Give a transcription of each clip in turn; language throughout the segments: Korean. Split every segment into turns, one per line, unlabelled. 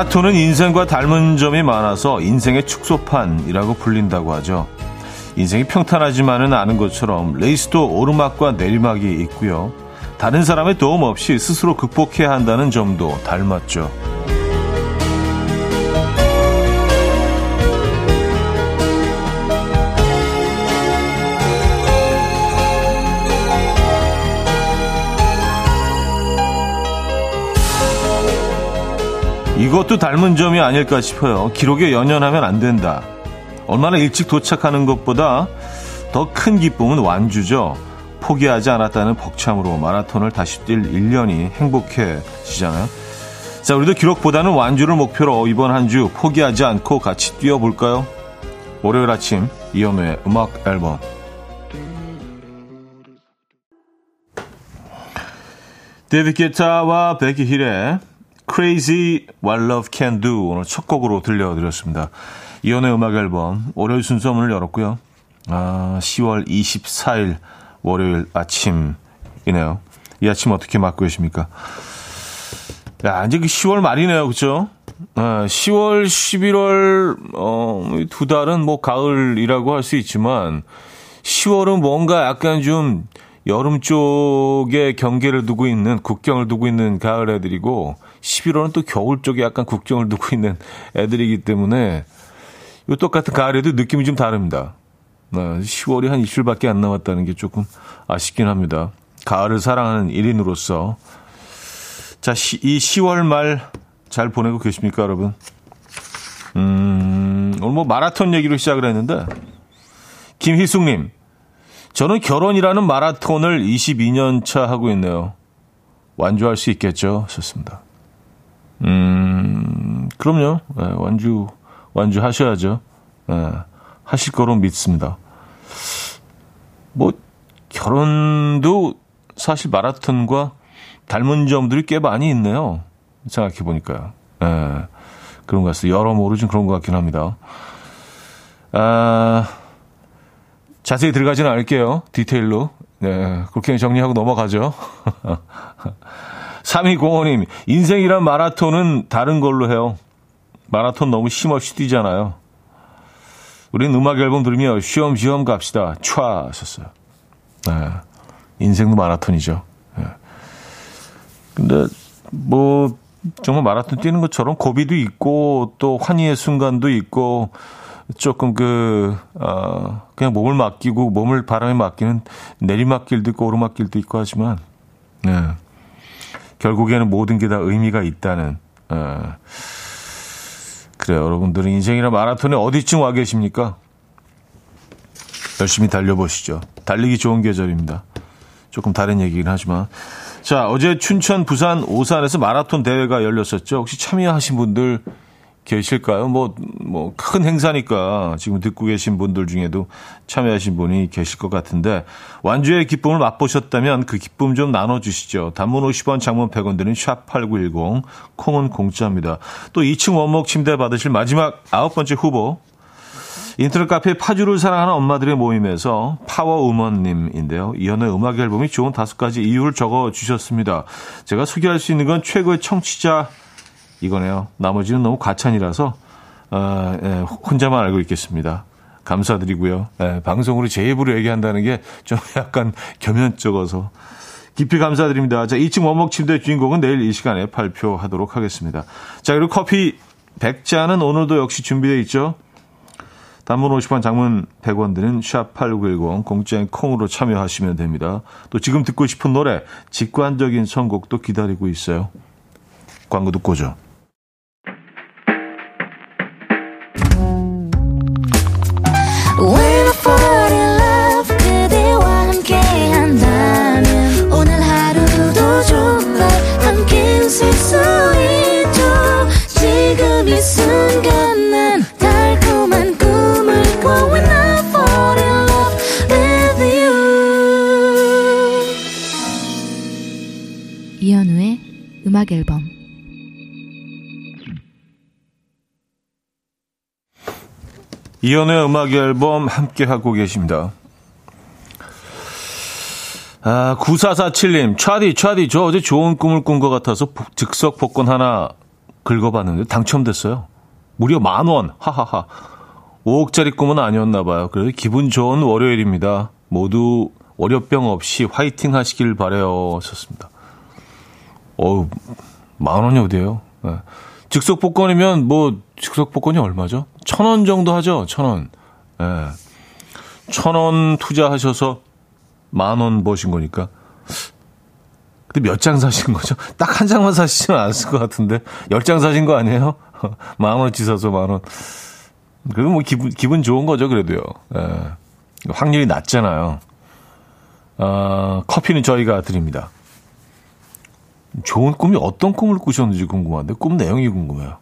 마라톤은 인생과 닮은 점이 많아서 인생의 축소판이라고 불린다고 하죠. 인생이 평탄하지만은 않은 것처럼 레이스도 오르막과 내리막이 있고요. 다른 사람의 도움 없이 스스로 극복해야 한다는 점도 닮았죠. 이것도 닮은 점이 아닐까 싶어요. 기록에 연연하면 안 된다. 얼마나 일찍 도착하는 것보다 더 큰 기쁨은 완주죠. 포기하지 않았다는 벅참으로 마라톤을 다시 뛸 1년이 행복해지잖아요. 자, 우리도 기록보다는 완주를 목표로 이번 한 주 포기하지 않고 같이 뛰어볼까요? 월요일 아침 이연우의 음악 앨범 데이비드 게타와 베키 힐의 Crazy What Love Can Do 오늘 첫 곡으로 들려드렸습니다. 이현우의 음악 앨범 월요일 순서 문을 열었고요. 아, 10월 24일 월요일 아침이네요. 이 아침 어떻게 맞고 계십니까? 야, 이제 그 10월 말이네요. 그죠? 아, 10월, 11월, 어, 두 달은 뭐 가을이라고 할 수 있지만 10월은 뭔가 약간 좀 여름 쪽에 경계를 두고 있는 국경을 두고 있는 가을 애들이고 11월은 또 겨울 쪽에 약간 국경을 두고 있는 애들이기 때문에 이 똑같은 가을에도 느낌이 좀 다릅니다. 10월이 한 이틀밖에 안 남았다는 게 조금 아쉽긴 합니다. 가을을 사랑하는 1인으로서 자, 이 10월 말 잘 보내고 계십니까, 여러분? 음, 오늘 뭐 마라톤 얘기로 시작을 했는데 김희숙님, 저는 결혼이라는 마라톤을 22년 차 하고 있네요. 완주할 수 있겠죠? 좋습니다. 음, 그럼요. 네, 완주, 완주 하셔야죠. 네, 하실 거로 믿습니다. 뭐, 결혼도 사실 마라톤과 닮은 점들이 꽤 많이 있네요. 생각해보니까요. 네, 그런 것 같습니다. 여러모로 좀 그런 것 같긴 합니다. 아, 자세히 들어가지는 않을게요. 디테일로. 네, 그렇게 정리하고 넘어가죠. 3205님, 인생이란 마라톤은 다른 걸로 해요. 마라톤 너무 힘없이 뛰잖아요. 우린 음악 앨범 들으며 쉬엄쉬엄 갑시다. 촤 하셨어요. 네. 인생도 마라톤이죠. 네. 근데 뭐 정말 마라톤 뛰는 것처럼 고비도 있고 또 환희의 순간도 있고 조금 그, 어, 그냥 몸을 맡기고 몸을 바람에 맡기는 내리막길도 있고 오르막길도 있고 하지만, 네. 결국에는 모든 게 다 의미가 있다는, 어, 그래요. 여러분들은 인생이나 마라톤에 어디쯤 와 계십니까? 열심히 달려보시죠. 달리기 좋은 계절입니다. 조금 다른 얘기긴 하지만. 자, 어제 춘천, 부산, 오산에서 마라톤 대회가 열렸었죠. 혹시 참여하신 분들 계실까요? 뭐, 뭐, 큰 행사니까 지금 듣고 계신 분들 중에도 참여하신 분이 계실 것 같은데, 완주의 기쁨을 맛보셨다면 그 기쁨 좀 나눠주시죠. 단문 50원, 장문 100원 드는 샵8910, 콩은 공짜입니다. 또 2층 원목 침대 받으실 마지막 아홉 번째 후보, 인터넷 카페 파주를 사랑하는 엄마들의 모임에서 파워 우먼님인데요. 이현의 음악 앨범이 좋은 다섯 가지 이유를 적어 주셨습니다. 제가 소개할 수 있는 건 최고의 청취자 이거네요. 나머지는 너무 과찬이라서 어, 예, 혼자만 알고 있겠습니다. 감사드리고요. 예, 방송으로 제 입으로 얘기한다는 게 좀 약간 겸연쩍어서 깊이 감사드립니다. 자, 2층 원목 침대 주인공은 내일 이 시간에 발표하도록 하겠습니다. 자, 그리고 커피 100잔은 오늘도 역시 준비되어 있죠. 단문 50원, 장문 100원 드는 샵8910 공짜인 콩으로 참여하시면 됩니다. 또 지금 듣고 싶은 노래, 직관적인 선곡도 기다리고 있어요. 광고 듣고 오죠.
음악 앨범
이연의 음악 앨범 함께 하고 계십니다. 아, 9447님, 차디, 차디, 저 어제 좋은 꿈을 꾼 것 같아서 즉석 복권 하나 긁어봤는데 당첨됐어요. 무려 만 원. 하하하. 5억짜리 꿈은 아니었나 봐요. 그래서 기분 좋은 월요일입니다. 모두 월요병 없이 화이팅 하시길 바래요. 썼습니다. 어우, 만 원이 어디에요? 네. 즉석 복권이면 뭐 즉석 복권이 얼마죠? 천 원 정도 하죠. 천 원. 예. 네. 천원 투자하셔서 만 원 버신 거니까. 근데 몇 장 사신 거죠? 딱 한 장만 사시지는 않았을 것 같은데. 열 장 사신 거 아니에요? 만 원치 사서 만 원. 그래도 뭐 기분, 기분 좋은 거죠, 그래도요. 예. 확률이 낮잖아요. 아, 커피는 저희가 드립니다. 좋은 꿈이 어떤 꿈을 꾸셨는지 궁금한데, 꿈 내용이 궁금해요.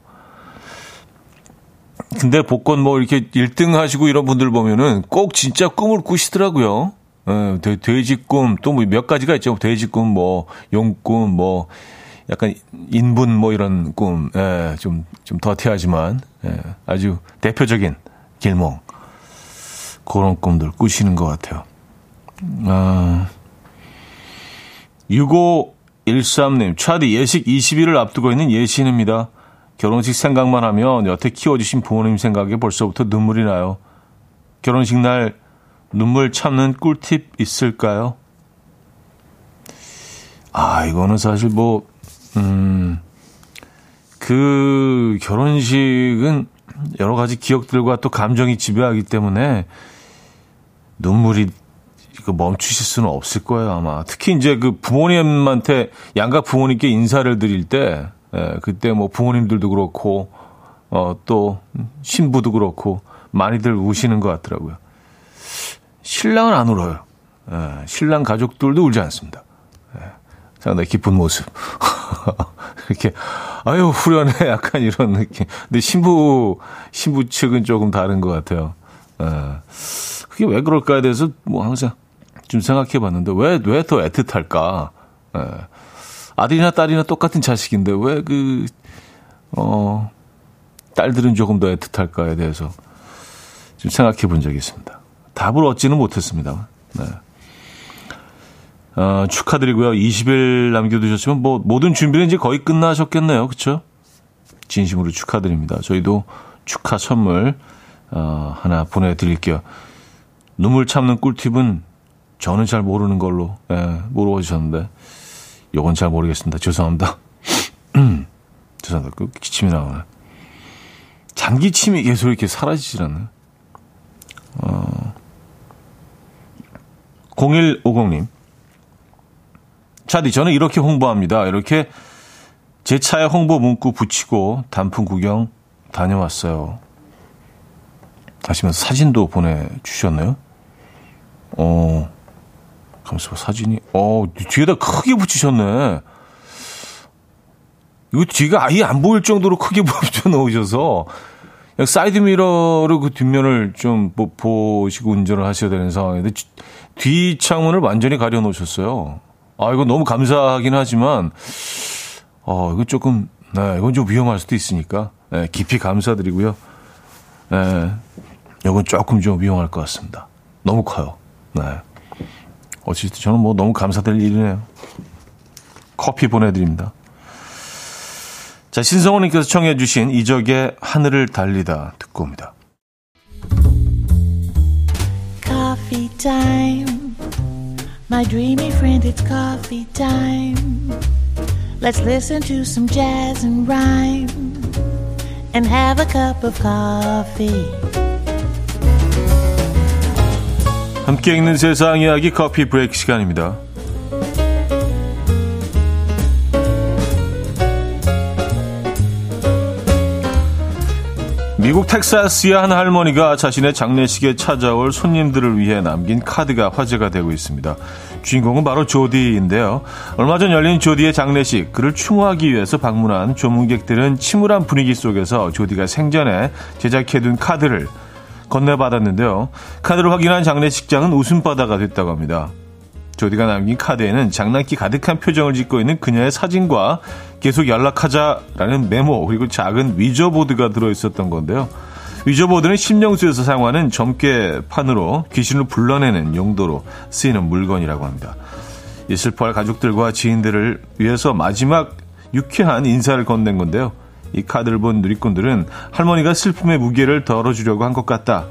근데 복권 뭐 이렇게 1등 하시고 이런 분들 보면은 꼭 진짜 꿈을 꾸시더라고요. 예, 돼지 꿈, 또 뭐 몇 가지가 있죠. 돼지 꿈, 뭐, 용 꿈, 뭐, 약간 인분 뭐 이런 꿈, 예, 좀, 좀 더티하지만, 예, 아주 대표적인 길몽. 그런 꿈들 꾸시는 것 같아요. 아, 6513님, 차디 예식 20일을 앞두고 있는 예신입니다. 결혼식 생각만 하면 여태 키워주신 부모님 생각에 벌써부터 눈물이 나요. 결혼식 날 눈물 참는 꿀팁 있을까요? 아, 이거는 사실 뭐, 음, 그 결혼식은 여러 가지 기억들과 또 감정이 지배하기 때문에 눈물이 이거 멈추실 수는 없을 거예요, 아마. 특히 이제 그 부모님한테 양가 부모님께 인사를 드릴 때, 예, 그때 뭐 부모님들도 그렇고, 어, 또 신부도 그렇고, 많이들 우시는 것 같더라고요. 신랑은 안 울어요. 예, 신랑 가족들도 울지 않습니다. 예, 상당히 기쁜 모습. 이렇게, 아유, 후련해. 약간 이런 느낌. 근데 신부, 신부 측은 조금 다른 것 같아요. 예, 그게 왜 그럴까에 대해서 뭐 항상 좀 생각해 봤는데, 왜, 왜 더 애틋할까? 예, 아들이나 딸이나 똑같은 자식인데, 왜 그, 어, 딸들은 조금 더 애틋할까에 대해서 좀 생각해 본 적이 있습니다. 답을 얻지는 못했습니다. 네. 어, 축하드리고요. 20일 남겨두셨지만 뭐 모든 준비는 이제 거의 끝나셨겠네요. 그렇죠? 진심으로 축하드립니다. 저희도 축하 선물 어, 하나 보내드릴게요. 눈물 참는 꿀팁은 저는 잘 모르는 걸로 예, 물어보셨는데 요건 잘 모르겠습니다. 죄송합니다. 죄송합니다. 그 기침이 나오네. 장기침이 계속 이렇게 사라지질 않아요. 어, 0150님. 차디, 저는 이렇게 홍보합니다. 이렇게 제 차에 홍보 문구 붙이고 단풍 구경 다녀왔어요. 하시면서 사진도 보내주셨네요. 어, 가면서 사진이, 어, 뒤에다 크게 붙이셨네. 이거 뒤가 아예 안 보일 정도로 크게 붙여 놓으셔서 사이드 미러로 그 뒷면을 좀 보시고 운전을 하셔야 되는 상황인데 뒤 창문을 완전히 가려 놓으셨어요. 아, 이거 너무 감사하긴 하지만 어, 이거 조금 네, 이건 좀 위험할 수도 있으니까 네, 깊이 감사드리고요. 네, 이건 조금 좀 위험할 것 같습니다. 너무 커요. 네. 어쨌든 저는 뭐 너무 감사드릴 일이네요. 커피 보내드립니다. 자, 신성호님께서 청해주신 이적의 하늘을 달리다 듣고 옵니다. Coffee time. My dreamy friend, it's coffee time. Let's listen to some jazz and rhyme and have a cup of coffee. 함께 읽는 세상 이야기 커피 브레이크 시간입니다. 미국 텍사스의 한 할머니가 자신의 장례식에 찾아올 손님들을 위해 남긴 카드가 화제가 되고 있습니다. 주인공은 바로 조디인데요. 얼마 전 열린 조디의 장례식, 그를 추모하기 위해서 방문한 조문객들은 침울한 분위기 속에서 조디가 생전에 제작해둔 카드를 건네받았는데요. 카드를 확인한 장례식장은 웃음바다가 됐다고 합니다. 조디가 남긴 카드에는 장난기 가득한 표정을 짓고 있는 그녀의 사진과 계속 연락하자라는 메모 그리고 작은 위저보드가 들어있었던 건데요. 위저보드는 심령수에서 사용하는 점괘 판으로 귀신을 불러내는 용도로 쓰이는 물건이라고 합니다. 이 슬퍼할 가족들과 지인들을 위해서 마지막 유쾌한 인사를 건넨 건데요. 이 카드를 본 누리꾼들은 할머니가 슬픔의 무게를 덜어주려고 한 것 같다.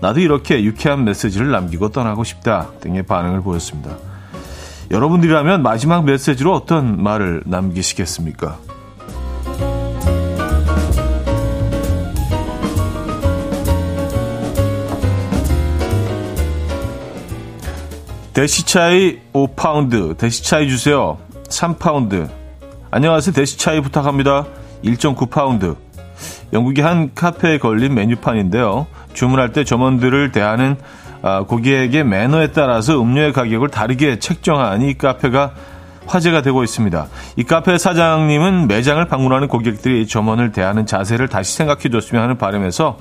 나도 이렇게 유쾌한 메시지를 남기고 떠나고 싶다 등의 반응을 보였습니다. 여러분들이라면 마지막 메시지로 어떤 말을 남기시겠습니까? 대시차이 5파운드, 대시차이 주세요. 3파운드. 안녕하세요. desi chai 부탁합니다. 1.9파운드. 영국의 한 카페에 걸린 메뉴판인데요. 주문할 때 점원들을 대하는 아, 고객에게 매너에 따라서 음료의 가격을 다르게 책정하니 이 카페가 화제가 되고 있습니다. 이 카페 사장님은 매장을 방문하는 고객들이 점원을 대하는 자세를 다시 생각해 줬으면 하는 바람에서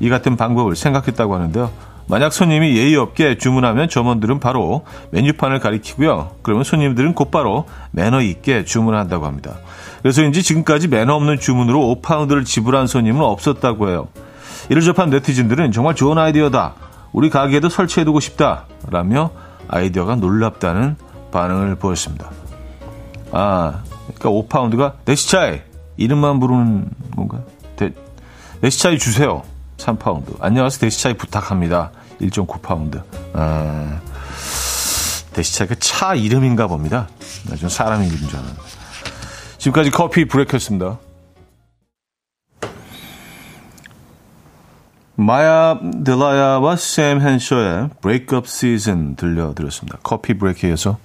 이 같은 방법을 생각했다고 하는데요. 만약 손님이 예의 없게 주문하면 점원들은 바로 메뉴판을 가리키고요. 그러면 손님들은 곧바로 매너 있게 주문한다고 합니다. 그래서인지 지금까지 매너 없는 주문으로 5파운드를 지불한 손님은 없었다고 해요. 이를 접한 네티즌들은 정말 좋은 아이디어다. 우리 가게에도 설치해두고 싶다. 라며 아이디어가 놀랍다는 반응을 보였습니다. 아, 그러니까 5파운드가 네시차이 이름만 부르는 건가? 데, 네시차이 주세요. 3파운드. 안녕하세요. desi chai 부탁합니다. 1.9파운드. 아, 데시차이가 차 이름인가 봅니다. 전 사람 이름인 줄 알았는데. 지금까지 커피 브레이크였습니다. 마야 델라야와 샘 헨셔의 브레이크업 시즌 들려드렸습니다. 커피 브레이크에서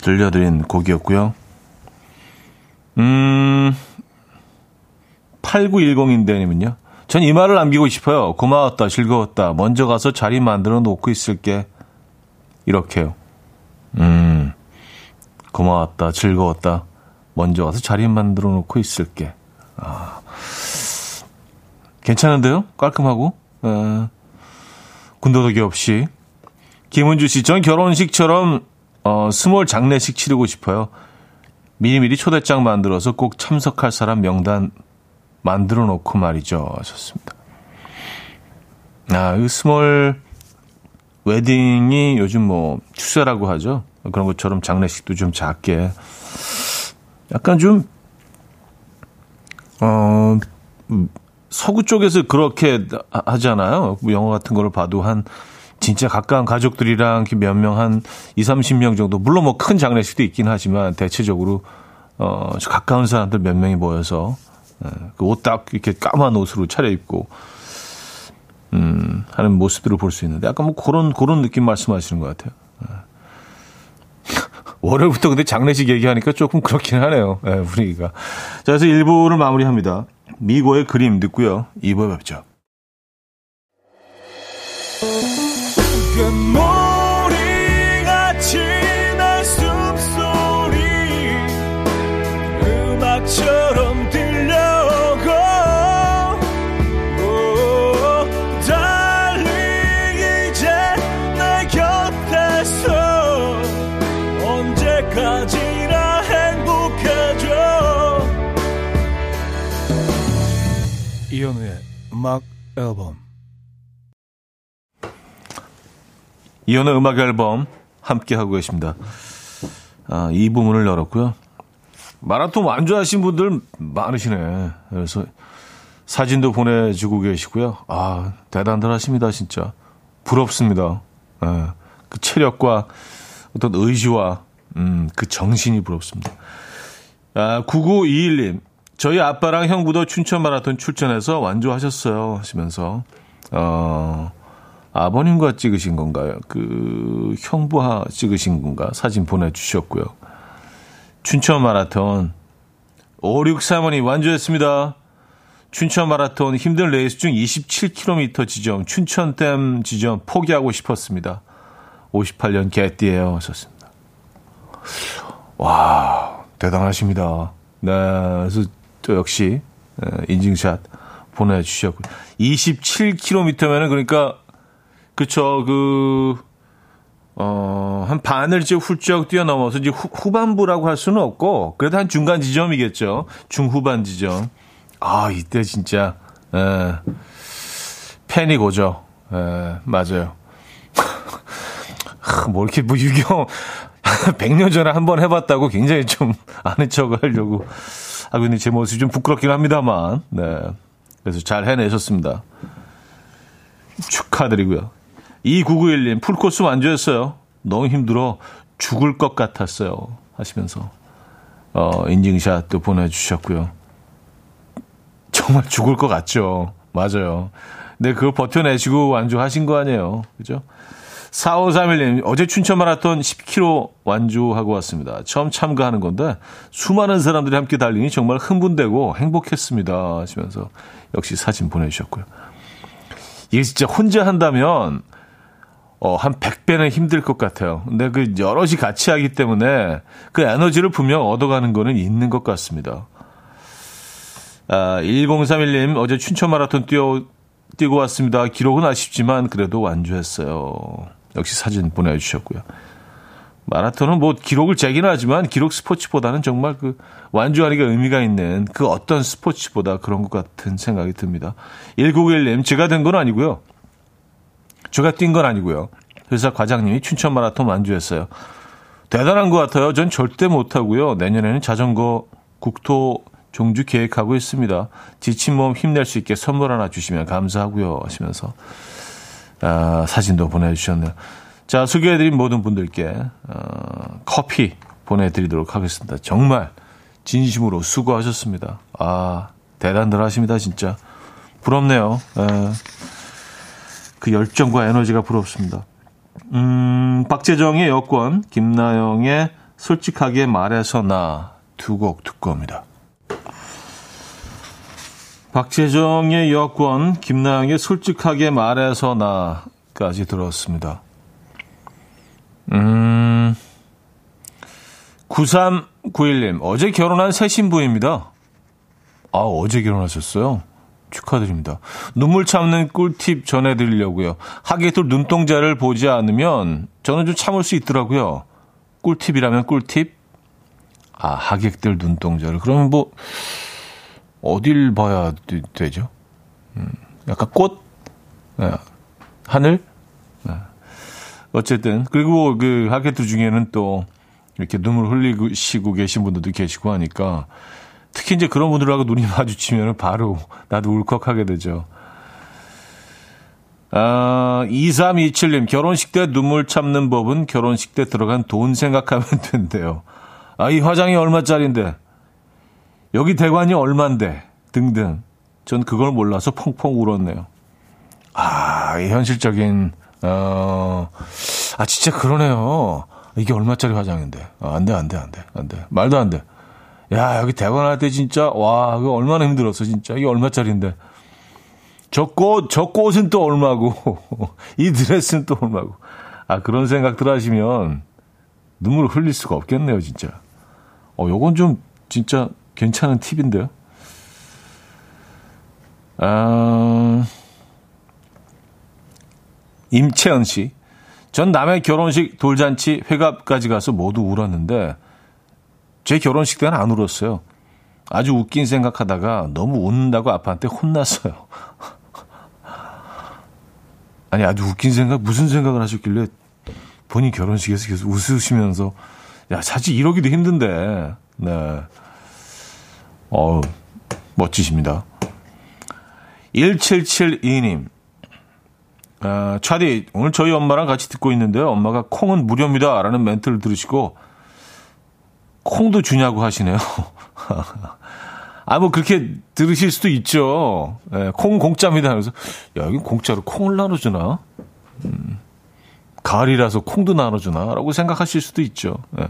들려드린 곡이었고요. 음, 8910인데님은요. 전 이 말을 남기고 싶어요. 고마웠다, 즐거웠다. 먼저 가서 자리 만들어 놓고 있을게. 이렇게요. 음, 고마웠다, 즐거웠다. 먼저 와서 자리 만들어 놓고 있을게. 아, 괜찮은데요? 깔끔하고, 에, 어, 군더더기 없이. 김은주 씨, 전 결혼식처럼, 어, small 장례식 치르고 싶어요. 미리미리 초대장 만들어서 꼭 참석할 사람 명단 만들어 놓고 말이죠. 하셨습니다. 아, 이 small wedding이 요즘 뭐 추세라고 하죠. 그런 것처럼 장례식도 좀 작게. 약간 좀, 어, 서구 쪽에서 그렇게 하잖아요. 뭐 영화 같은 거를 봐도 한, 진짜 가까운 가족들이랑 몇 명, 한 2, 30명 정도. 물론 뭐 큰 장례식도 있긴 하지만 대체적으로, 어, 가까운 사람들 몇 명이 모여서 예, 그옷 딱 이렇게 까만 옷으로 차려입고 음, 하는 모습들을 볼 수 있는데 약간 뭐 그런 그런 느낌 말씀하시는 것 같아요. 예. 월요일부터 근데 장례식 얘기하니까 조금 그렇긴 하네요. 네, 분위기가. 자, 그래서 1부를 마무리합니다. 미고의 그림 듣고요. 2부에 뵙죠. 음악 앨범 이현우의 음악 앨범 함께 하고 계십니다. 아, 이 부분을 열었고요. 마라톤 완주하신 분들 많으시네. 그래서 사진도 보내주고 계시고요. 아, 대단들 하십니다, 진짜. 부럽습니다. 예, 그 체력과 어떤 의지와, 음, 그 정신이 부럽습니다. 아, 9921님. 저희 아빠랑 형부도 춘천 마라톤 출전해서 완주하셨어요. 하시면서, 어, 아버님과 찍으신 건가요? 그, 형부와 찍으신 건가? 사진 보내주셨고요. 춘천 마라톤. 5635님 완주했습니다. 춘천 마라톤 힘든 레이스 중 27km 지점, 춘천댐 지점 포기하고 싶었습니다. 58년 개띠예요. 하셨습니다. 와, 대단하십니다. 네, 그래서 또 역시 인증샷 보내주셨고 27km면은 그러니까 그쵸 그 어, 한 반을 이제 훌쩍 뛰어넘어서 이제 후, 반부라고 할 수는 없고, 그래도 한 중간 지점이겠죠. 중후반 지점. 아, 이때 진짜, 에, 팬이 고죠. 에, 맞아요. 뭐 이렇게 뭐 유경, 100년 전에 한번 해봤다고 굉장히 좀 아는 척 하려고 하고 있는 제 모습이 좀 부끄럽긴 합니다만, 네. 그래서 잘 해내셨습니다. 축하드리고요. 2991님, 풀코스 완주했어요. 너무 힘들어 죽을 것 같았어요. 하시면서, 어, 인증샷도 보내주셨고요. 정말 죽을 것 같죠. 맞아요. 근데 그걸 버텨내시고 완주하신 거 아니에요. 그죠? 4531님, 어제 춘천 마라톤 10km 완주하고 왔습니다. 처음 참가하는 건데, 수많은 사람들이 함께 달리니 정말 흥분되고 행복했습니다. 하시면서 역시 사진 보내주셨고요. 이게 진짜 혼자 한다면, 어, 한 100배는 힘들 것 같아요. 근데 그 여럿이 같이 하기 때문에 그 에너지를 분명 얻어가는 거는 있는 것 같습니다. 아, 1031님, 어제 춘천 마라톤 뛰어, 뛰고 왔습니다. 기록은 아쉽지만 그래도 완주했어요. 역시 사진 보내주셨고요. 마라톤은 뭐 기록을 재기는 하지만 기록 스포츠보다는 정말 그 완주하기가 의미가 있는 그 어떤 스포츠보다 그런 것 같은 생각이 듭니다. 1991님, 제가 된 건 아니고요. 제가 뛴 건 아니고요. 회사 과장님이 춘천 마라톤 완주했어요. 대단한 것 같아요. 전 절대 못하고요. 내년에는 자전거 국토 종주 계획하고 있습니다. 지친 몸 힘낼 수 있게 선물 하나 주시면 감사하고요. 하시면서 아, 사진도 보내주셨네요. 자, 소개해드린 모든 분들께 어, 커피 보내드리도록 하겠습니다. 정말 진심으로 수고하셨습니다. 아, 대단들 하십니다, 진짜. 부럽네요. 에, 그 열정과 에너지가 부럽습니다. 음, 박재정의 여권, 김나영의 솔직하게 말해서 나 두 곡 듣고 옵니다. 박재정의 여권, 김나영의 솔직하게 말해서 나까지 들었습니다. 음, 9391님, 어제 결혼한 새 신부입니다. 아, 어제 결혼하셨어요? 축하드립니다. 눈물 참는 꿀팁 전해드리려고요. 하객들 눈동자를 보지 않으면 저는 좀 참을 수 있더라고요. 꿀팁이라면 꿀팁? 아, 하객들 눈동자를. 그러면 뭐, 어딜 봐야 되, 죠 음, 약간 꽃, 네. 하늘. 네. 어쨌든 그리고 그 하객들 중에는 또 이렇게 눈물 흘리시고 계신 분들도 계시고 하니까 특히 이제 그런 분들하고 눈이 마주치면 바로 나도 울컥하게 되죠. 아, 2327님, 결혼식 때 눈물 참는 법은 결혼식 때 들어간 돈 생각하면 된대요. 아, 이 화장이 얼마짜린데? 여기 대관이 얼만데 등등. 전 그걸 몰라서 펑펑 울었네요. 아, 이 현실적인 어, 아 진짜 그러네요. 이게 얼마짜리 화장인데? 아, 안 돼, 안 돼, 안 돼, 안 돼. 말도 안 돼. 야, 여기 대관할 때 진짜 와, 그거 얼마나 힘들었어, 진짜. 이게 얼마짜리인데? 저 꽃, 저 꽃은 또 얼마고, 이 드레스는 또 얼마고. 아, 그런 생각들 하시면 눈물을 흘릴 수가 없겠네요, 진짜. 어, 요건 좀 진짜 괜찮은 팁인데요. 아, 임채연 씨. 전 남의 결혼식 돌잔치 회갑까지 가서 모두 울었는데 제 결혼식 때는 안 울었어요. 아주 웃긴 생각하다가 너무 웃는다고 아빠한테 혼났어요. 아니 아주 웃긴 생각 무슨 생각을 하셨길래 본인 결혼식에서 계속 웃으시면서 야 사실 이러기도 힘든데 네. 어, 멋지십니다. 1772님. 아, 차디, 오늘 저희 엄마랑 같이 듣고 있는데요. 엄마가 콩은 무료입니다. 라는 멘트를 들으시고, 콩도 주냐고 하시네요. 아, 뭐, 그렇게 들으실 수도 있죠. 예, 콩 공짜입니다. 그래서, 야, 여기 공짜로 콩을 나눠주나? 음, 가을이라서 콩도 나눠주나? 라고 생각하실 수도 있죠. 예.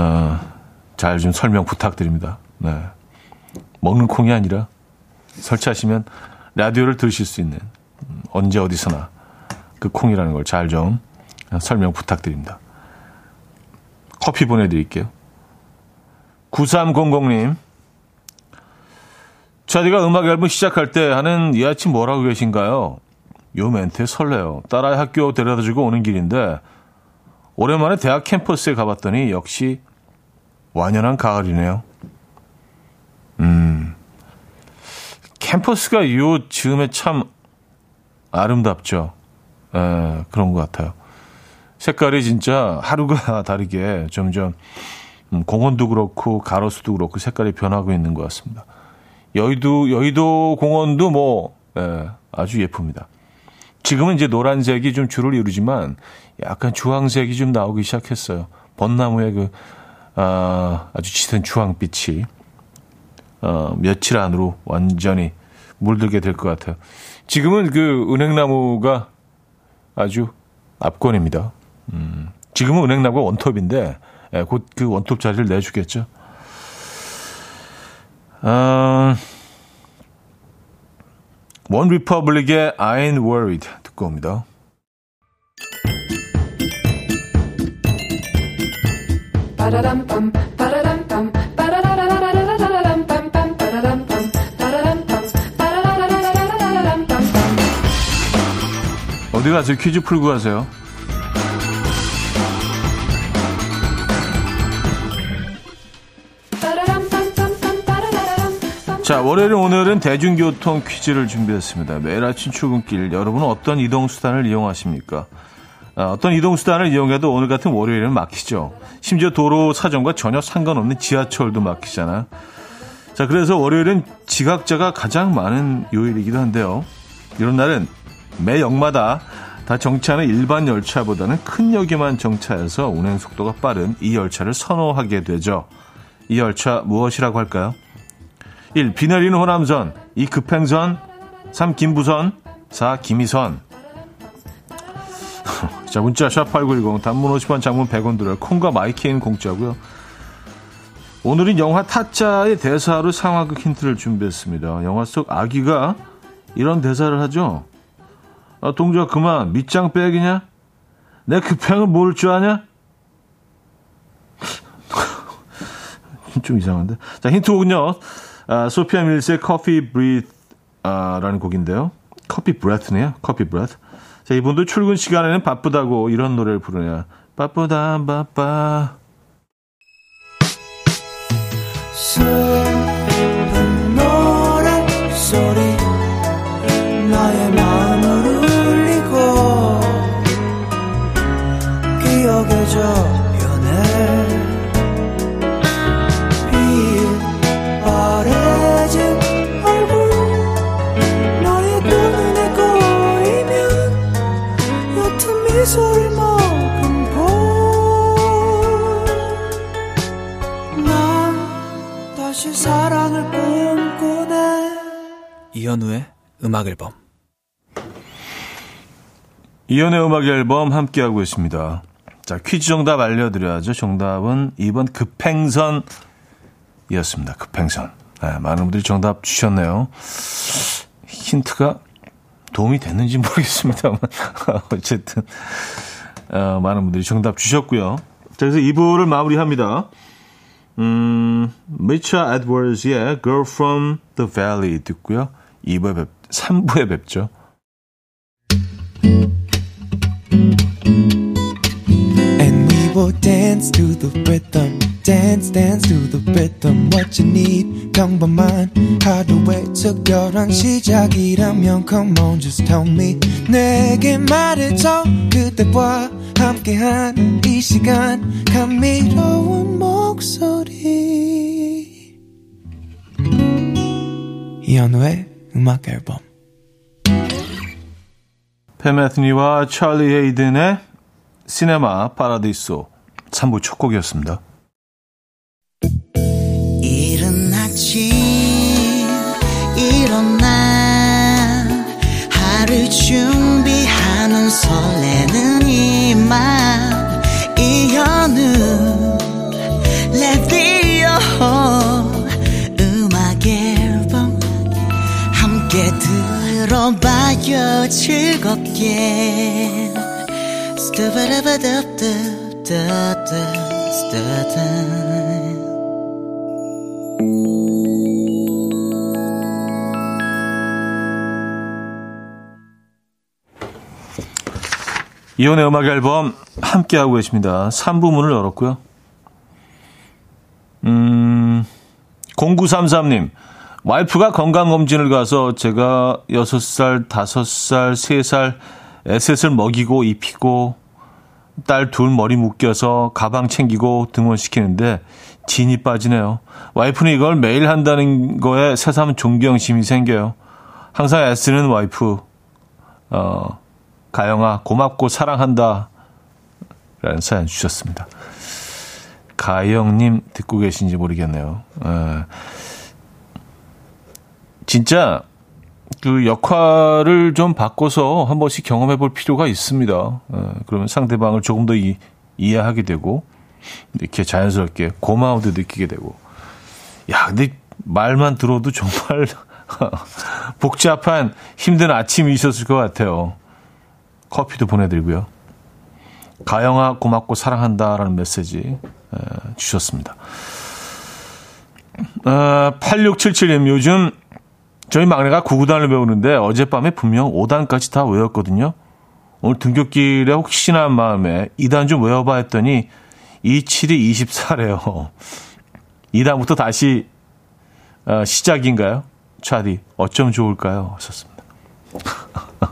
어, 잘 좀 설명 부탁드립니다. 네. 먹는 콩이 아니라 설치하시면 라디오를 들으실 수 있는 음, 언제 어디서나 그 콩이라는 걸 잘 좀 설명 부탁드립니다. 커피 보내드릴게요. 9300님. 자디가 음악 앨범 시작할 때 하는 이 아침 뭐라고 계신가요? 요 멘트에 설레요. 딸아이 학교 데려다주고 오는 길인데 오랜만에 대학 캠퍼스에 가봤더니 역시 완연한 가을이네요. 음. 캠퍼스가 요 즈음에 참 아름답죠. 에, 그런 것 같아요. 색깔이 진짜 하루가 다르게 점점 음, 공원도 그렇고 가로수도 그렇고 색깔이 변하고 있는 것 같습니다. 여의도 여의도 공원도 뭐 예, 아주 예쁩니다. 지금은 이제 노란색이 좀 주를 이루지만 약간 주황색이 좀 나오기 시작했어요. 벚나무의 그 아, 아주 짙은 주황빛이 어, 며칠 안으로 완전히 물들게 될 것 같아요. 지금은 그 은행나무가 아주 압권입니다. 음, 지금은 은행나무가 원톱인데 예, 곧그 원톱 자리를 내주겠죠. 어, 원 리퍼블릭의 I'm Worried 듣고 옵니다. 어디 가세요? 퀴즈 풀고 가세요. 자, 월요일 오늘은 대중교통 퀴즈를 준비했습니다. 매일 아침 출근길 여러분은 어떤 이동수단을 이용하십니까? 아, 어떤 이동수단을 이용해도 오늘 같은 월요일은 막히죠. 심지어 도로 사정과 전혀 상관없는 지하철도 막히잖아요. 자, 그래서 월요일은 지각자가 가장 많은 요일이기도 한데요. 이런 날은 매 역마다 다 정차하는 일반 열차보다는 큰 역에만 정차해서 운행 속도가 빠른 이 열차를 선호하게 되죠. 이 열차 무엇이라고 할까요? 1. 비 내리는 호남선 2. 급행선 3. 김부선 4. 김희선 자 문자 샵8910 단문 50원 장문 100원 들어요. 콩과 My K는 공짜고요. 오늘은 영화 타짜의 대사로 상황극 힌트를 준비했습니다. 영화 속 아기가 이런 대사를 하죠. 아, 동작 그만 밑장 빼기냐? 내 급행을 모를 줄 아냐? 좀 이상한데. 자 힌트 곡은요. 아, 소피아 밀스의 커피 브리라는 곡인데요. 커피 브레트네요. 커피 브레트. 자, 이분도 출근 시간에는 바쁘다고 이런 노래를 부르냐. 바쁘다 바빠. 저 다시 사랑을 꿈꾸네 이현우의 음악 앨범 이현우의 음악 앨범 함께하고 있습니다. 자, 퀴즈 정답 알려드려야죠. 정답은 2번 급행선이었습니다. 급행선. 네, 많은 분들이 정답 주셨네요. 힌트가 도움이 됐는지 모르겠습니다만 어쨌든 어, 많은 분들이 정답 주셨고요. 자, 그래서 2부를 마무리합니다. 음, 미차 에드워즈의 Girl from the Valley 듣고요. 2부에 뵙, 3부에 뵙죠. Will dance to the rhythm. dance dance to the rhythm what you need 평범한 하루의 특별한 시작이라면 come on just tell me 내게 말해줘 그대와 함께한 이 시간 감미로운 목소리 이현우의 음악 앨범 페메트니와 찰리 헤이든의 시네마 파라디소 3부 첫 곡이었습니다. 이른 아침 일어나 하루 준비하는 설레는 이맘 이현우 레디오 음악 앨범 함께 들어봐요. 즐겁게. 스타바라바답답답답 이혼의 음악 앨범 함께하고 계십니다. 3부 문을 열었고요. 음, 0933님. 와이프가 건강검진을 가서 제가 6살, 5살, 3살 에셋을 먹이고 입히고 딸 둘 머리 묶여서 가방 챙기고 등원시키는데 진이 빠지네요. 와이프는 이걸 매일 한다는 거에 새삼 존경심이 생겨요. 항상 애쓰는 와이프, 어, 가영아, 고맙고 사랑한다. 라는 사연 주셨습니다. 가영님 듣고 계신지 모르겠네요. 에, 진짜 그 역할을 좀 바꿔서 한 번씩 경험해 볼 필요가 있습니다. 에, 그러면 상대방을 조금 더 이, 이해하게 되고 이렇게 자연스럽게 고마움도 느끼게 되고 야 근데 말만 들어도 정말 복잡한 힘든 아침이 있었을 것 같아요. 커피도 보내드리고요. 가영아 고맙고 사랑한다라는 메시지 주셨습니다. 어, 8677님 요즘 저희 막내가 구구단을 배우는데 어젯밤에 분명 5단까지 다 외웠거든요. 오늘 등굣길에 혹시나 한 마음에 2단 좀 외워봐 했더니 27이 24래요. 2단부터 다시 어, 시작인가요? 차디 어쩜 좋을까요? 하셨습니다.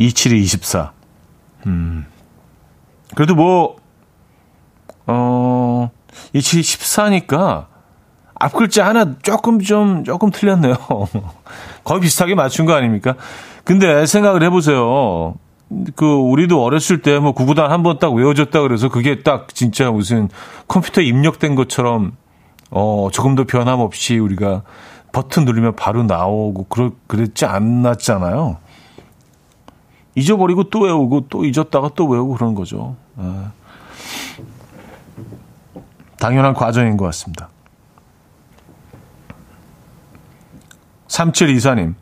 27이 24. 음. 그래도 뭐, 어, 27이 14니까 앞 글자 하나 조금 좀, 조금 틀렸네요. 거의 비슷하게 맞춘 거 아닙니까? 근데 생각을 해보세요. 그, 우리도 어렸을 때 뭐 구구단 한 번 딱 외워졌다 그래서 그게 딱 진짜 무슨 컴퓨터에 입력된 것처럼, 어, 조금 더 변함없이 우리가 버튼 누르면 바로 나오고, 그러, 그랬지 않았잖아요. 잊어버리고 또 외우고 또 잊었다가 또 외우고 그런 거죠. 아. 당연한 과정인 것 같습니다. 3724님.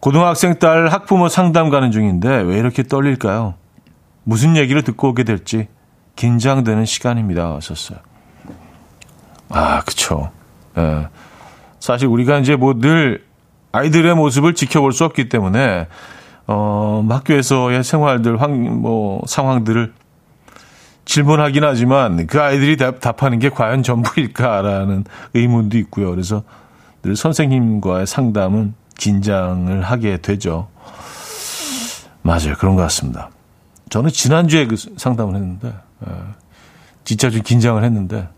고등학생 딸 학부모 상담 가는 중인데 왜 이렇게 떨릴까요? 무슨 얘기를 듣고 오게 될지 긴장되는 시간입니다. 하셨어요. 아, 그쵸. 예. 사실 우리가 이제 뭐 늘 아이들의 모습을 지켜볼 수 없기 때문에 어, 학교에서의 생활들, 황, 뭐, 상황들을 질문하긴 하지만 그 아이들이 답, 답하는 게 과연 전부일까라는 의문도 있고요. 그래서 늘 선생님과의 상담은 긴장을 하게 되죠. 맞아요. 그런 것 같습니다. 저는 지난주에 그 상담을 했는데, 에, 진짜 좀 긴장을 했는데,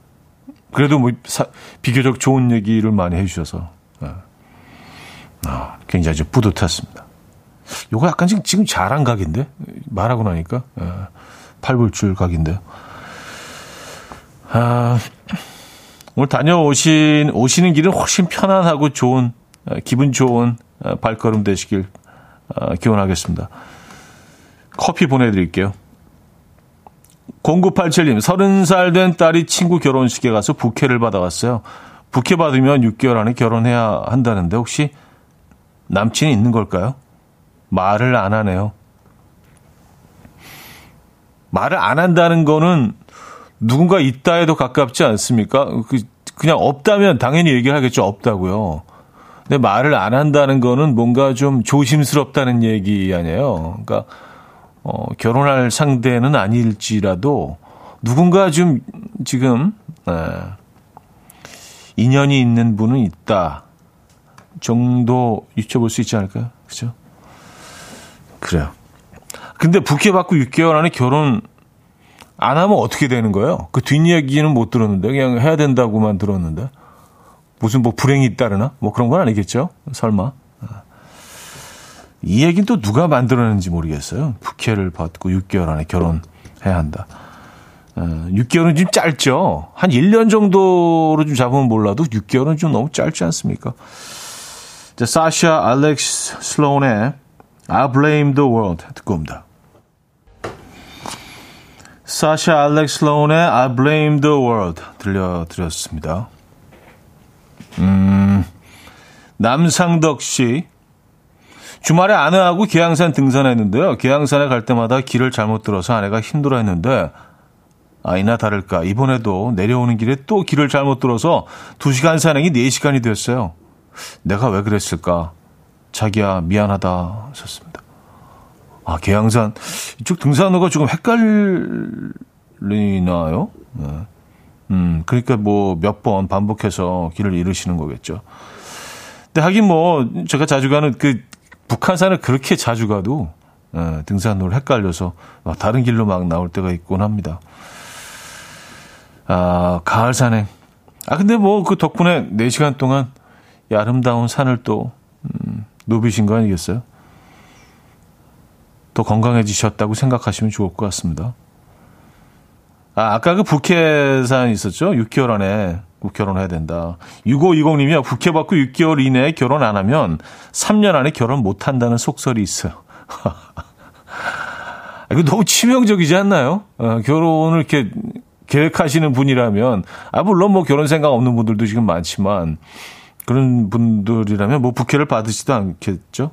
그래도 뭐 사, 비교적 좋은 얘기를 많이 해주셔서, 에, 아, 굉장히 좀 뿌듯했습니다. 요거 약간 지금, 지금 잘한 각인데? 말하고 나니까. 예, 팔불출 각인데요. 아, 오늘 다녀오신, 오시는 길은 훨씬 편안하고 좋은, 예, 기분 좋은 예, 발걸음 되시길 아, 기원하겠습니다. 커피 보내드릴게요. 0987님, 30살 된 딸이 친구 결혼식에 가서 부케를 받아왔어요. 부케 받으면 6개월 안에 결혼해야 한다는데 혹시 남친이 있는 걸까요? 말을 안 하네요. 말을 안 한다는 거는 누군가 있다 해도 가깝지 않습니까? 그, 그냥 없다면 당연히 얘기를 하겠죠. 없다고요. 근데 말을 안 한다는 거는 뭔가 좀 조심스럽다는 얘기 아니에요. 그러니까, 어, 결혼할 상대는 아닐지라도 누군가 좀 지금, 네, 인연이 있는 분은 있다. 정도 유춰볼 수 있지 않을까요? 그죠? 그래요. 근데 부케 받고 6개월 안에 결혼 안 하면 어떻게 되는 거예요? 그 뒷이야기는 못 들었는데 그냥 해야 된다고만 들었는데 무슨 뭐 불행이 잇따르나? 뭐 그런 건 아니겠죠? 설마. 이 얘기는 또 누가 만들어냈는지 모르겠어요. 부케를 받고 6개월 안에 결혼해야 한다. 6개월은 좀 짧죠. 한 1년 정도로 좀 잡으면 몰라도 6개월은 좀 너무 짧지 않습니까? 자, 사샤 알렉스 슬로운의 I Blame the World 듣고 옵니다. 사샤 알렉스 슬로운의 I Blame the World 들려드렸습니다. 음, 남상덕 씨. 주말에 아내하고 계양산 등산했는데요. 계양산에 갈 때마다 길을 잘못 들어서 아내가 힘들어 했는데, 아이나 다를까. 이번에도 내려오는 길에 또 길을 잘못 들어서 2시간 산행이 4시간이 됐어요. 내가 왜 그랬을까? 자기야, 미안하다. 하셨습니다. 아, 계양산. 이쪽 등산로가 조금 헷갈리나요? 네. 음, 그러니까 뭐 몇 번 반복해서 길을 잃으시는 거겠죠. 근데 하긴 뭐 제가 자주 가는 그 북한산을 그렇게 자주 가도 예, 등산로를 헷갈려서 막 다른 길로 막 나올 때가 있곤 합니다. 아, 가을 산행. 아, 근데 뭐 그 덕분에 4시간 동안 이 아름다운 산을 또, 음, 누비신 거 아니겠어요? 더 건강해지셨다고 생각하시면 좋을 것 같습니다. 아, 아까 그 부캐 사연 있었죠? 6개월 안에 결혼해야 된다. 6520님이요. 부캐 받고 6개월 이내에 결혼 안 하면 3년 안에 결혼 못 한다는 속설이 있어요. 이거 너무 치명적이지 않나요? 어, 결혼을 이렇게 계획하시는 분이라면, 아, 물론 뭐 결혼 생각 없는 분들도 지금 많지만, 그런 분들이라면 뭐 부캐를 받으지도 않겠죠?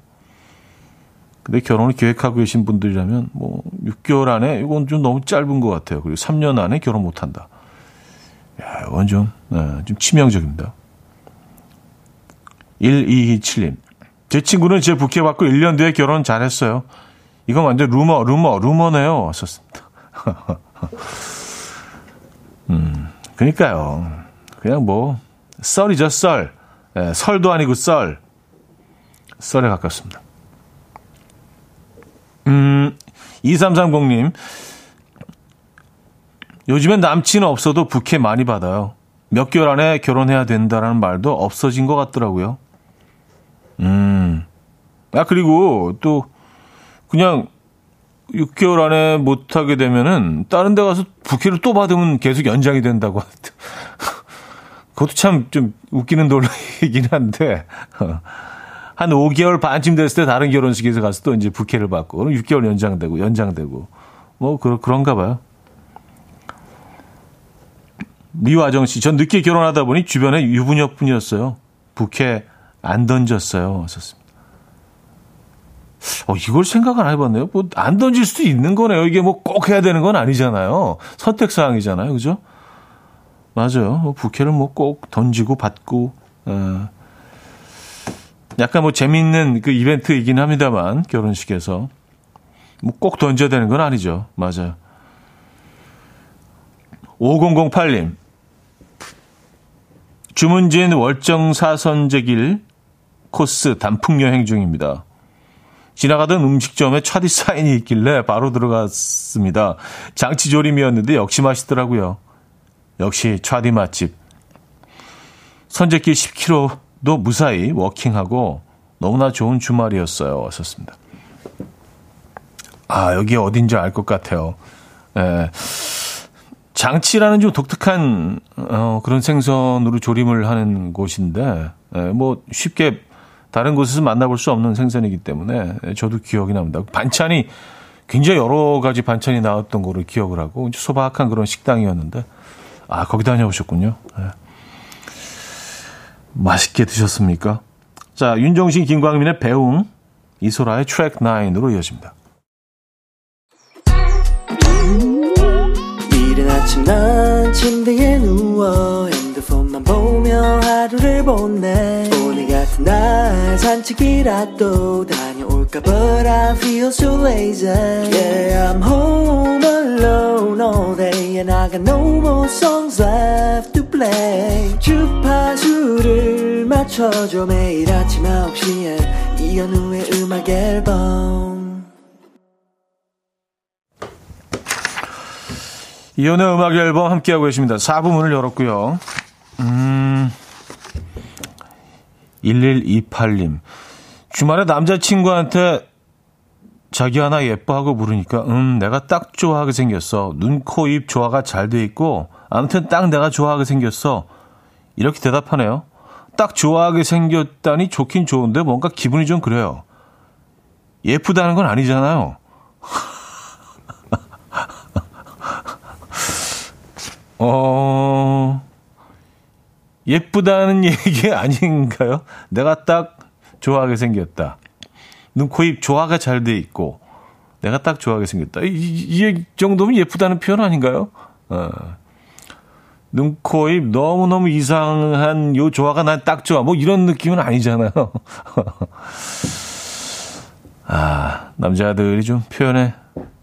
근데 결혼을 계획하고 계신 분들이라면 뭐 6개월 안에 이건 좀 너무 짧은 것 같아요. 그리고 3년 안에 결혼 못 한다. 야, 이건 좀, 네, 좀 치명적입니다. 1227님. 제 친구는 제 부캐 받고 1년 뒤에 결혼 잘했어요. 이건 완전 루머, 루머, 루머네요. 썼습니다. 음, 그니까요. 그냥 뭐, 썰이죠, 썰. 네, 설도 아니고 썰. 썰에 가깝습니다. 음, 2330님. 요즘엔 남친 없어도 부캐 많이 받아요. 몇 개월 안에 결혼해야 된다라는 말도 없어진 것 같더라고요. 음. 아, 그리고 또, 그냥 6개월 안에 못하게 되면은 다른 데 가서 부캐를 또 받으면 계속 연장이 된다고. 그것도 참 좀 웃기는 논리이긴 한데. 한 5개월 반쯤 됐을 때 다른 결혼식에서 가서 또 이제 부캐를 받고 그럼 6개월 연장되고 연장되고 뭐 그런 그런가 봐요. 미화정 씨, 전 늦게 결혼하다 보니 주변에 유부녀뿐이었어요. 부캐 안 던졌어요. 하셨습니다. 어, 이걸 생각 안 해봤네요. 뭐, 안 던질 수도 있는 거네요. 이게 뭐 꼭 해야 되는 건 아니잖아요. 선택사항이잖아요. 그죠? 맞아요. 뭐 부캐를 뭐 꼭 던지고 받고, 어, 약간 뭐 재미있는 그 이벤트이긴 합니다만, 결혼식에서. 뭐 꼭 던져야 되는 건 아니죠. 맞아요. 5008님. 주문진 월정 사선제길 코스 단풍 여행 중입니다. 지나가던 음식점에 차디 사인이 있길래 바로 들어갔습니다. 장치조림이었는데 역시 맛있더라고요. 역시 차디 맛집. 선제길 10km 도 무사히 워킹하고 너무나 좋은 주말이었어요. 왔었습니다. 아, 여기 어딘지 알 것 같아요. 예. 장치라는 좀 독특한 어, 그런 생선으로 조림을 하는 곳인데 예, 뭐 쉽게 다른 곳에서 만나볼 수 없는 생선이기 때문에 저도 기억이 납니다. 반찬이 굉장히 여러 가지 반찬이 나왔던 거를 기억을 하고 소박한 그런 식당이었는데 아 거기 다녀오셨군요. 예. 맛있게 드셨습니까? 자, 윤정신, 김광민의 배웅, 이소라의 트랙 9으로 이어집니다. 이른 아침 난 침대에 누워 핸드폰만 보며 하루를 보내 오늘 같은 날 산책이라도 다 녀올까 But I feel so lazy Yeah, I'm home alone all day And I got no more songs left to play 주파수를 맞춰줘 매일 아침 9시에 이현우의 음악 앨범 이현우의 음악 앨범 함께하고 계십니다. 4부 문을 열었고요. 음... 1128님. 주말에 남자친구한테 자기 하나 예뻐하고 물으니까, 음, 내가 딱 좋아하게 생겼어. 눈, 코, 입 조화가 잘 돼 있고, 아무튼 딱 내가 좋아하게 생겼어. 이렇게 대답하네요. 딱 좋아하게 생겼다니 좋긴 좋은데 뭔가 기분이 좀 그래요. 예쁘다는 건 아니잖아요. 어, 예쁘다는 얘기 아닌가요? 내가 딱 좋아하게 생겼다. 눈, 코, 입 조화가 잘 돼 있고, 내가 딱 좋아하게 생겼다. 이, 이, 이 정도면 예쁘다는 표현 아닌가요? 어. 눈, 코, 입 너무너무 이상한 요 조화가 난 딱 좋아. 뭐 이런 느낌은 아니잖아요. 아, 남자들이 좀 표현에,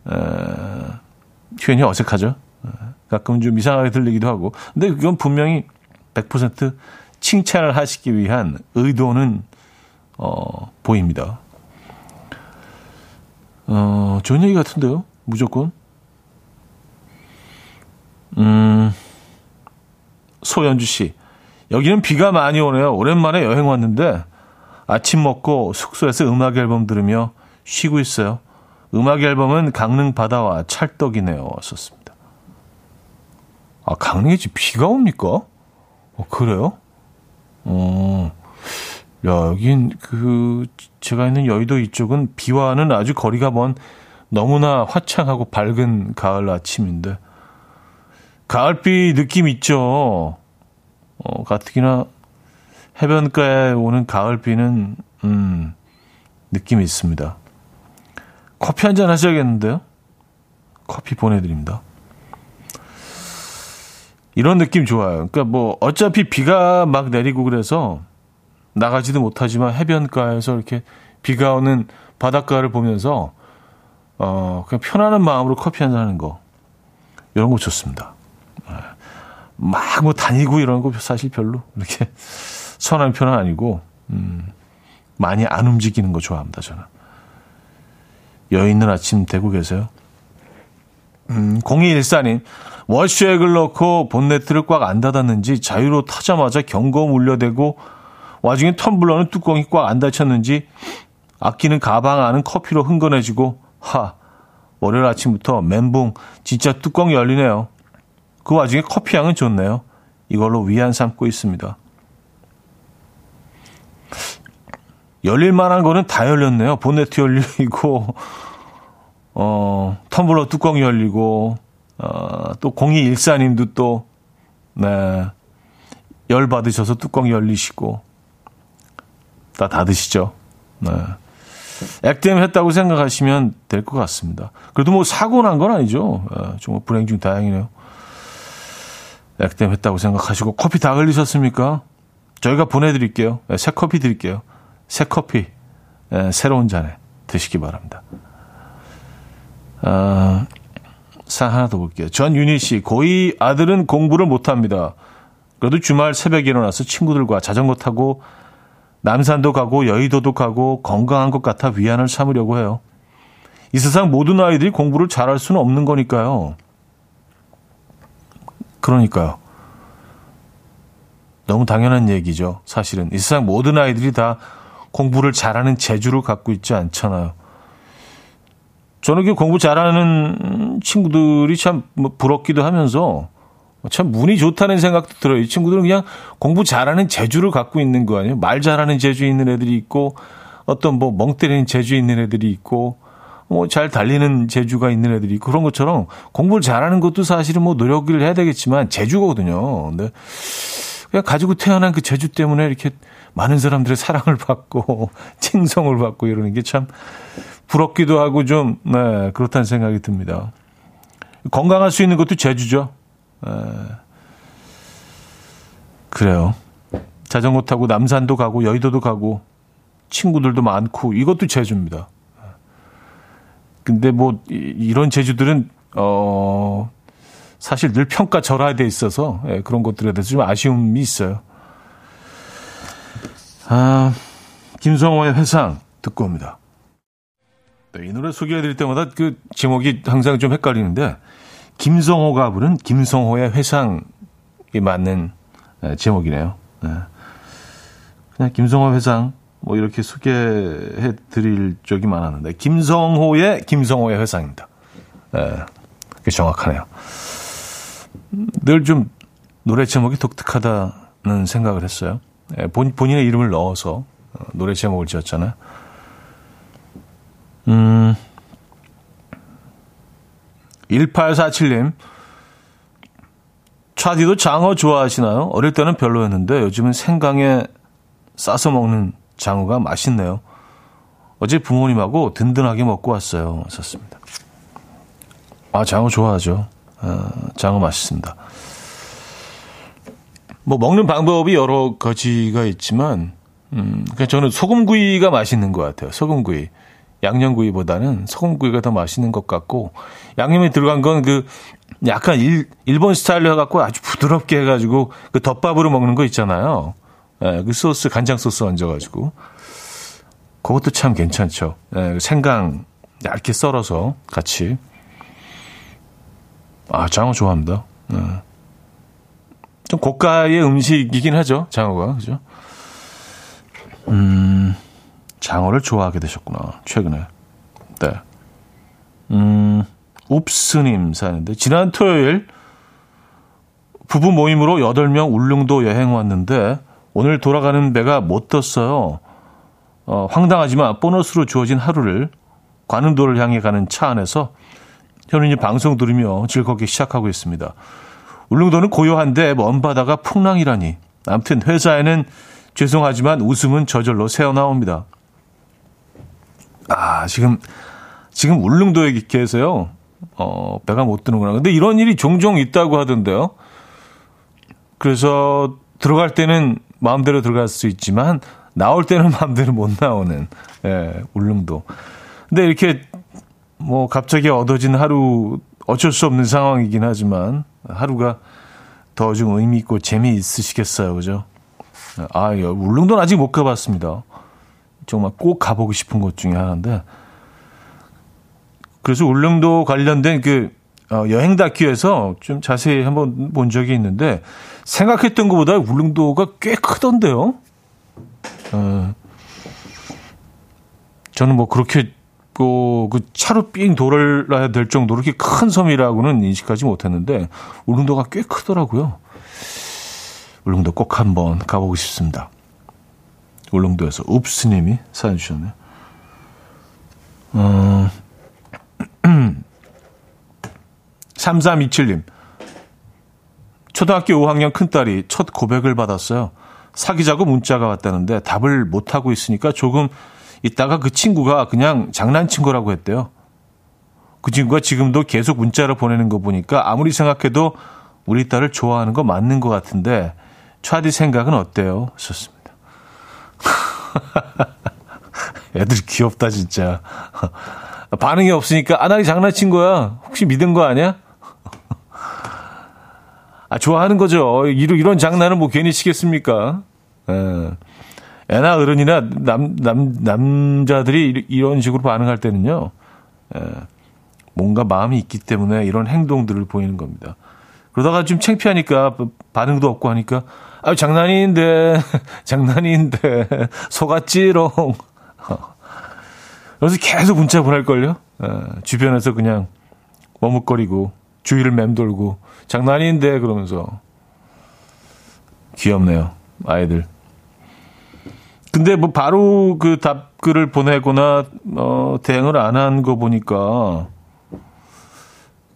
어, 표현이 어색하죠. 가끔 좀 이상하게 들리기도 하고. 근데 그건 분명히 100% 칭찬을 하시기 위한 의도는 어, 보입니다. 어, 좋은 얘기 같은데요? 무조건. 음, 소연주 씨. 여기는 비가 많이 오네요. 오랜만에 여행 왔는데 아침 먹고 숙소에서 음악 앨범 들으며 쉬고 있어요. 음악 앨범은 강릉 바다와 찰떡이네요. 썼습니다. 아, 강릉에 지 비가 옵니까? 어, 그래요? 어, 야, 여긴 그, 제가 있는 여의도 이쪽은 비와는 아주 거리가 먼 너무나 화창하고 밝은 가을 아침인데, 가을비 느낌 있죠? 어, 가뜩이나 해변가에 오는 가을비는, 음, 느낌이 있습니다. 커피 한 잔 하셔야겠는데요? 커피 보내드립니다. 이런 느낌 좋아요. 그러니까 뭐, 어차피 비가 막 내리고 그래서 나가지도 못하지만 해변가에서 이렇게 비가 오는 바닷가를 보면서, 어, 그냥 편안한 마음으로 커피 한잔 하는 거. 이런 거 좋습니다. 막 뭐 다니고 이런 거 사실 별로 이렇게 선한 편은 아니고 음, 많이 안 움직이는 거 좋아합니다 저는. 있는 아침 되고 계세요? 음, 0214님, 워시액을 넣고 본네트를 꽉 안 닫았는지 자유로 타자마자 경고 물려대고 와중에 텀블러는 뚜껑이 꽉 안 닫혔는지 아끼는 가방 안은 커피로 흥건해지고 하 월요일 아침부터 멘붕 진짜 뚜껑이 열리네요. 그 와중에 커피 향은 좋네요. 이걸로 위안 삼고 있습니다. 열릴 만한 거는 다 열렸네요. 본네트 열리고, 어, 텀블러 뚜껑이 열리고, 어, 또 0214님도 또, 네, 열 받으셔서 뚜껑 열리시고, 다 닫으시죠. 네. 액땜 했다고 생각하시면 될 것 같습니다. 그래도 뭐 사고 난 건 아니죠. 네, 정말 불행 중 다행이네요. 액땜 했다고 생각하시고 커피 다 흘리셨습니까? 저희가 보내드릴게요. 네, 새 커피 드릴게요. 새 커피 네, 새로운 잔에 드시기 바랍니다. 아, 사 하나 더 볼게요. 전윤희 씨, 고2 아들은 공부를 못합니다. 그래도 주말 새벽에 일어나서 친구들과 자전거 타고 남산도 가고 여의도도 가고 건강한 것 같아 위안을 삼으려고 해요. 이 세상 모든 아이들이 공부를 잘할 수는 없는 거니까요. 그러니까요. 너무 당연한 얘기죠. 사실은 이 세상 모든 아이들이 다 공부를 잘하는 재주를 갖고 있지 않잖아요. 저는 그 공부 잘하는 친구들이 참뭐 부럽기도 하면서 참 운이 좋다는 생각도 들어요. 이 친구들은 그냥 공부 잘하는 재주를 갖고 있는 거 아니에요. 말 잘하는 재주 있는 애들이 있고 어떤 뭐 멍 때리는 재주 있는 애들이 있고 뭐 잘 달리는 재주가 있는 애들이 그런 것처럼 공부를 잘하는 것도 사실은 뭐 노력을 해야 되겠지만 재주거든요. 근데 그냥 가지고 태어난 그 재주 때문에 이렇게 많은 사람들의 사랑을 받고 칭송을 받고 이러는 게 참 부럽기도 하고 좀 네, 그렇다는 생각이 듭니다. 건강할 수 있는 것도 재주죠. 네. 그래요. 자전거 타고 남산도 가고 여의도도 가고 친구들도 많고 이것도 재주입니다. 근데 뭐 이런 제주들은 어 사실 늘 평가절하돼 있어서 예, 그런 것들에 대해서 좀 아쉬움이 있어요. 아 김성호의 회상 듣고 옵니다. 네, 이 노래 소개해드릴 때마다 그 제목이 항상 좀 헷갈리는데 김성호가 부른 김성호의 회상이 맞는 예, 제목이네요. 네. 그냥 김성호 회상 뭐 이렇게 소개해 드릴 적이 많았는데 김성호의 김성호의 회상입니다. 네, 그게 정확하네요. 늘 좀 노래 제목이 독특하다는 생각을 했어요. 네, 본, 본인의 이름을 넣어서 어, 노래 제목을 지었잖아요. 음, 1847님, 차디도 장어 좋아하시나요? 어릴 때는 별로였는데 요즘은 생강에 싸서 먹는 장어가 맛있네요. 어제 부모님하고 든든하게 먹고 왔어요. 썼습니다. 아, 장어 좋아하죠. 아, 장어 맛있습니다. 뭐 먹는 방법이 여러 가지가 있지만, 음, 그냥 저는 소금구이가 맛있는 것 같아요. 소금구이. 양념구이보다는 소금구이가 더 맛있는 것 같고, 양념이 들어간 건 그, 약간 일, 일본 스타일로 해갖고 아주 부드럽게 해가지고 그 덮밥으로 먹는 거 있잖아요. 예, 그 소스, 간장 소스 얹어가지고. 그것도 참 괜찮죠. 예, 생강 얇게 썰어서 같이. 아, 장어 좋아합니다. 네. 좀 고가의 음식이긴 하죠, 장어가. 그죠? 음, 장어를 좋아하게 되셨구나, 최근에. 네. 음, 옵스님 사는데, 지난 토요일 부부 모임으로 8명 울릉도 여행 왔는데, 오늘 돌아가는 배가 못 떴어요. 어, 황당하지만 보너스로 주어진 하루를 관음도를 향해 가는 차 안에서 현우님 방송 들으며 즐겁게 시작하고 있습니다. 울릉도는 고요한데 먼 바다가 풍랑이라니. 아무튼 회사에는 죄송하지만 웃음은 저절로 새어나옵니다. 아, 지금, 지금 울릉도에 계세요. 어, 배가 못 드는구나. 근데 이런 일이 종종 있다고 하던데요. 그래서 들어갈 때는 마음대로 들어갈 수 있지만 나올 때는 마음대로 못 나오는 예, 울릉도. 근데 이렇게 뭐 갑자기 얻어진 하루 어쩔 수 없는 상황이긴 하지만 하루가 더 좀 의미 있고 재미있으시겠어요, 그죠? 아, 울릉도는 아직 못 가봤습니다. 정말 꼭 가보고 싶은 곳 중에 하나인데. 그래서 울릉도 관련된 그 어, 여행 다큐에서 좀 자세히 한번 본 적이 있는데 생각했던 것보다 울릉도가 꽤 크던데요. 어, 저는 뭐 그렇게 그, 그 차로 삥 돌아야 될 정도로 그렇게 큰 섬이라고는 인식하지 못했는데 울릉도가 꽤 크더라고요. 울릉도 꼭 한번 가보고 싶습니다. 울릉도에서 읍스님이 사연 주셨네요. 어, 3327님. 초등학교 5학년 큰딸이 첫 고백을 받았어요. 사귀자고 문자가 왔다는데 답을 못하고 있으니까 조금 있다가 그 친구가 그냥 장난친 거라고 했대요. 그 친구가 지금도 계속 문자를 보내는 거 보니까 아무리 생각해도 우리 딸을 좋아하는 거 맞는 것 같은데 차디 생각은 어때요? 하셨습니다. 애들 귀엽다 진짜. 반응이 없으니까 아나이 장난친 거야. 혹시 믿은 거 아니야? 아, 좋아하는 거죠. 이런, 이런 장난은 뭐 괜히 치겠습니까? 에. 예. 애나 어른이나 남, 남, 남자들이 이런 식으로 반응할 때는요, 에. 예. 뭔가 마음이 있기 때문에 이런 행동들을 보이는 겁니다. 그러다가 좀 창피하니까 반응도 없고 하니까, 아, 장난인데, 장난인데, 속았지롱. 그래서 계속 문자 보낼걸요? 에, 예. 주변에서 그냥 머뭇거리고, 주위를 맴돌고, 장난인데 그러면서 귀엽네요 아이들. 근데 뭐 바로 그 답글을 보내거나 어 대응을 안 한 거 보니까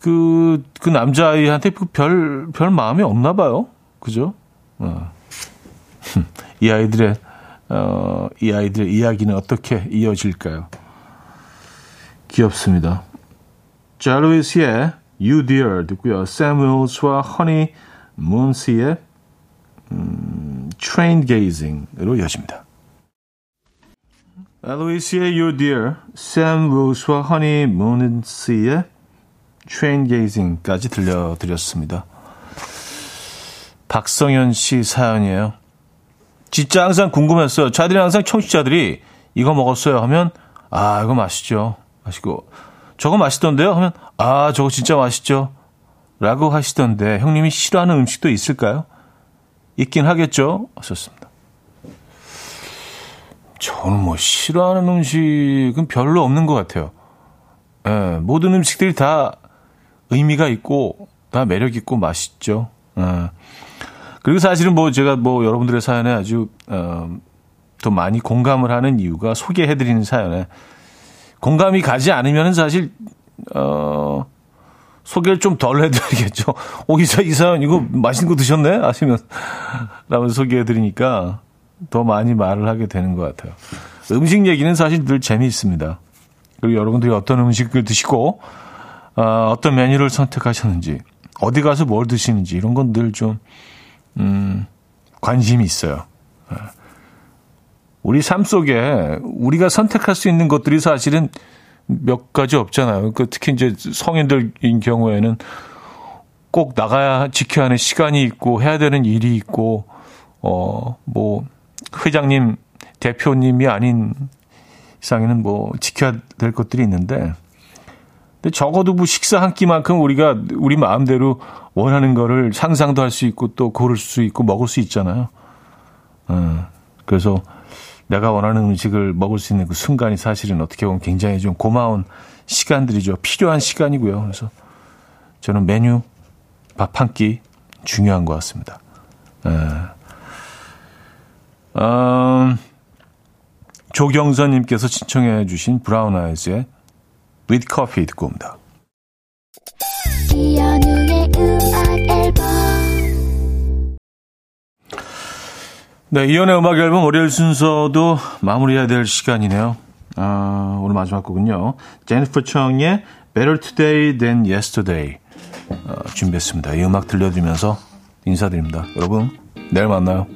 그그 그 남자아이한테 별별 별 마음이 없나 봐요. 그죠? 어. 이 아이들의 어, 이 아이들의 이야기는 어떻게 이어질까요? 귀엽습니다. 자루이스의 You Dear 듣고요. 세무스와 허니 문스의 음, Train Gazing으로 이어집니다. 엘로이스의 You Dear, 샘 로스와 허니 문스의 Train Gazing까지 들려드렸습니다. 박성현 씨 사연이에요. 진짜 항상 궁금했어요. 저희들이 항상 청취자들이 이거 먹었어요 하면 아 이거 맛있죠. 맛있고 저거 맛있던데요? 하면 아 저거 진짜 맛있죠. 라고 하시던데 형님이 싫어하는 음식도 있을까요? 있긴 하겠죠. 하셨습니다. 저는 뭐 싫어하는 음식은 별로 없는 것 같아요. 예, 모든 음식들이 다 의미가 있고 다 매력 있고 맛있죠. 예. 그리고 사실은 뭐 제가 뭐 여러분들의 사연에 아주 어, 더 많이 공감을 하는 이유가 소개해드리는 사연에 공감이 가지 않으면 사실 어 소개를 좀 덜 해드리겠죠. 오, 기사, 이 사연, 이거 맛있는 거 드셨네? 아시면, 라면서 소개해드리니까 더 많이 말을 하게 되는 것 같아요. 음식 얘기는 사실 늘 재미있습니다. 그리고 여러분들이 어떤 음식을 드시고, 어, 어떤 메뉴를 선택하셨는지, 어디 가서 뭘 드시는지, 이런 건 늘 좀, 음, 관심이 있어요. 예. 우리 삶 속에 우리가 선택할 수 있는 것들이 사실은 몇 가지 없잖아요. 그 특히 이제 성인들인 경우에는 꼭 나가야 지켜야 하는 시간이 있고 해야 되는 일이 있고 어 뭐 회장님 대표님이 아닌 상에는 뭐 지켜야 될 것들이 있는데 근데 적어도 뭐 식사 한 끼만큼 우리가 우리 마음대로 원하는 거를 상상도 할 수 있고 또 고를 수 있고 먹을 수 있잖아요. 어, 그래서 내가 원하는 음식을 먹을 수 있는 그 순간이 사실은 어떻게 보면 굉장히 좀 고마운 시간들이죠. 필요한 시간이고요. 그래서 저는 메뉴 밥 한 끼 중요한 것 같습니다. 에. 음, 조경선님께서 신청해 주신 브라운 아이즈의 With Coffee 듣고 옵니다. 이연우의 음악 앨범 네, 이연의 음악 앨범 월요일 순서도 마무리해야 될 시간이네요. 아, 오늘 마지막 곡은요. 제니퍼 청의 Better Today Than Yesterday 어, 준비했습니다. 이 음악 들려드리면서 인사드립니다. 여러분, 내일 만나요.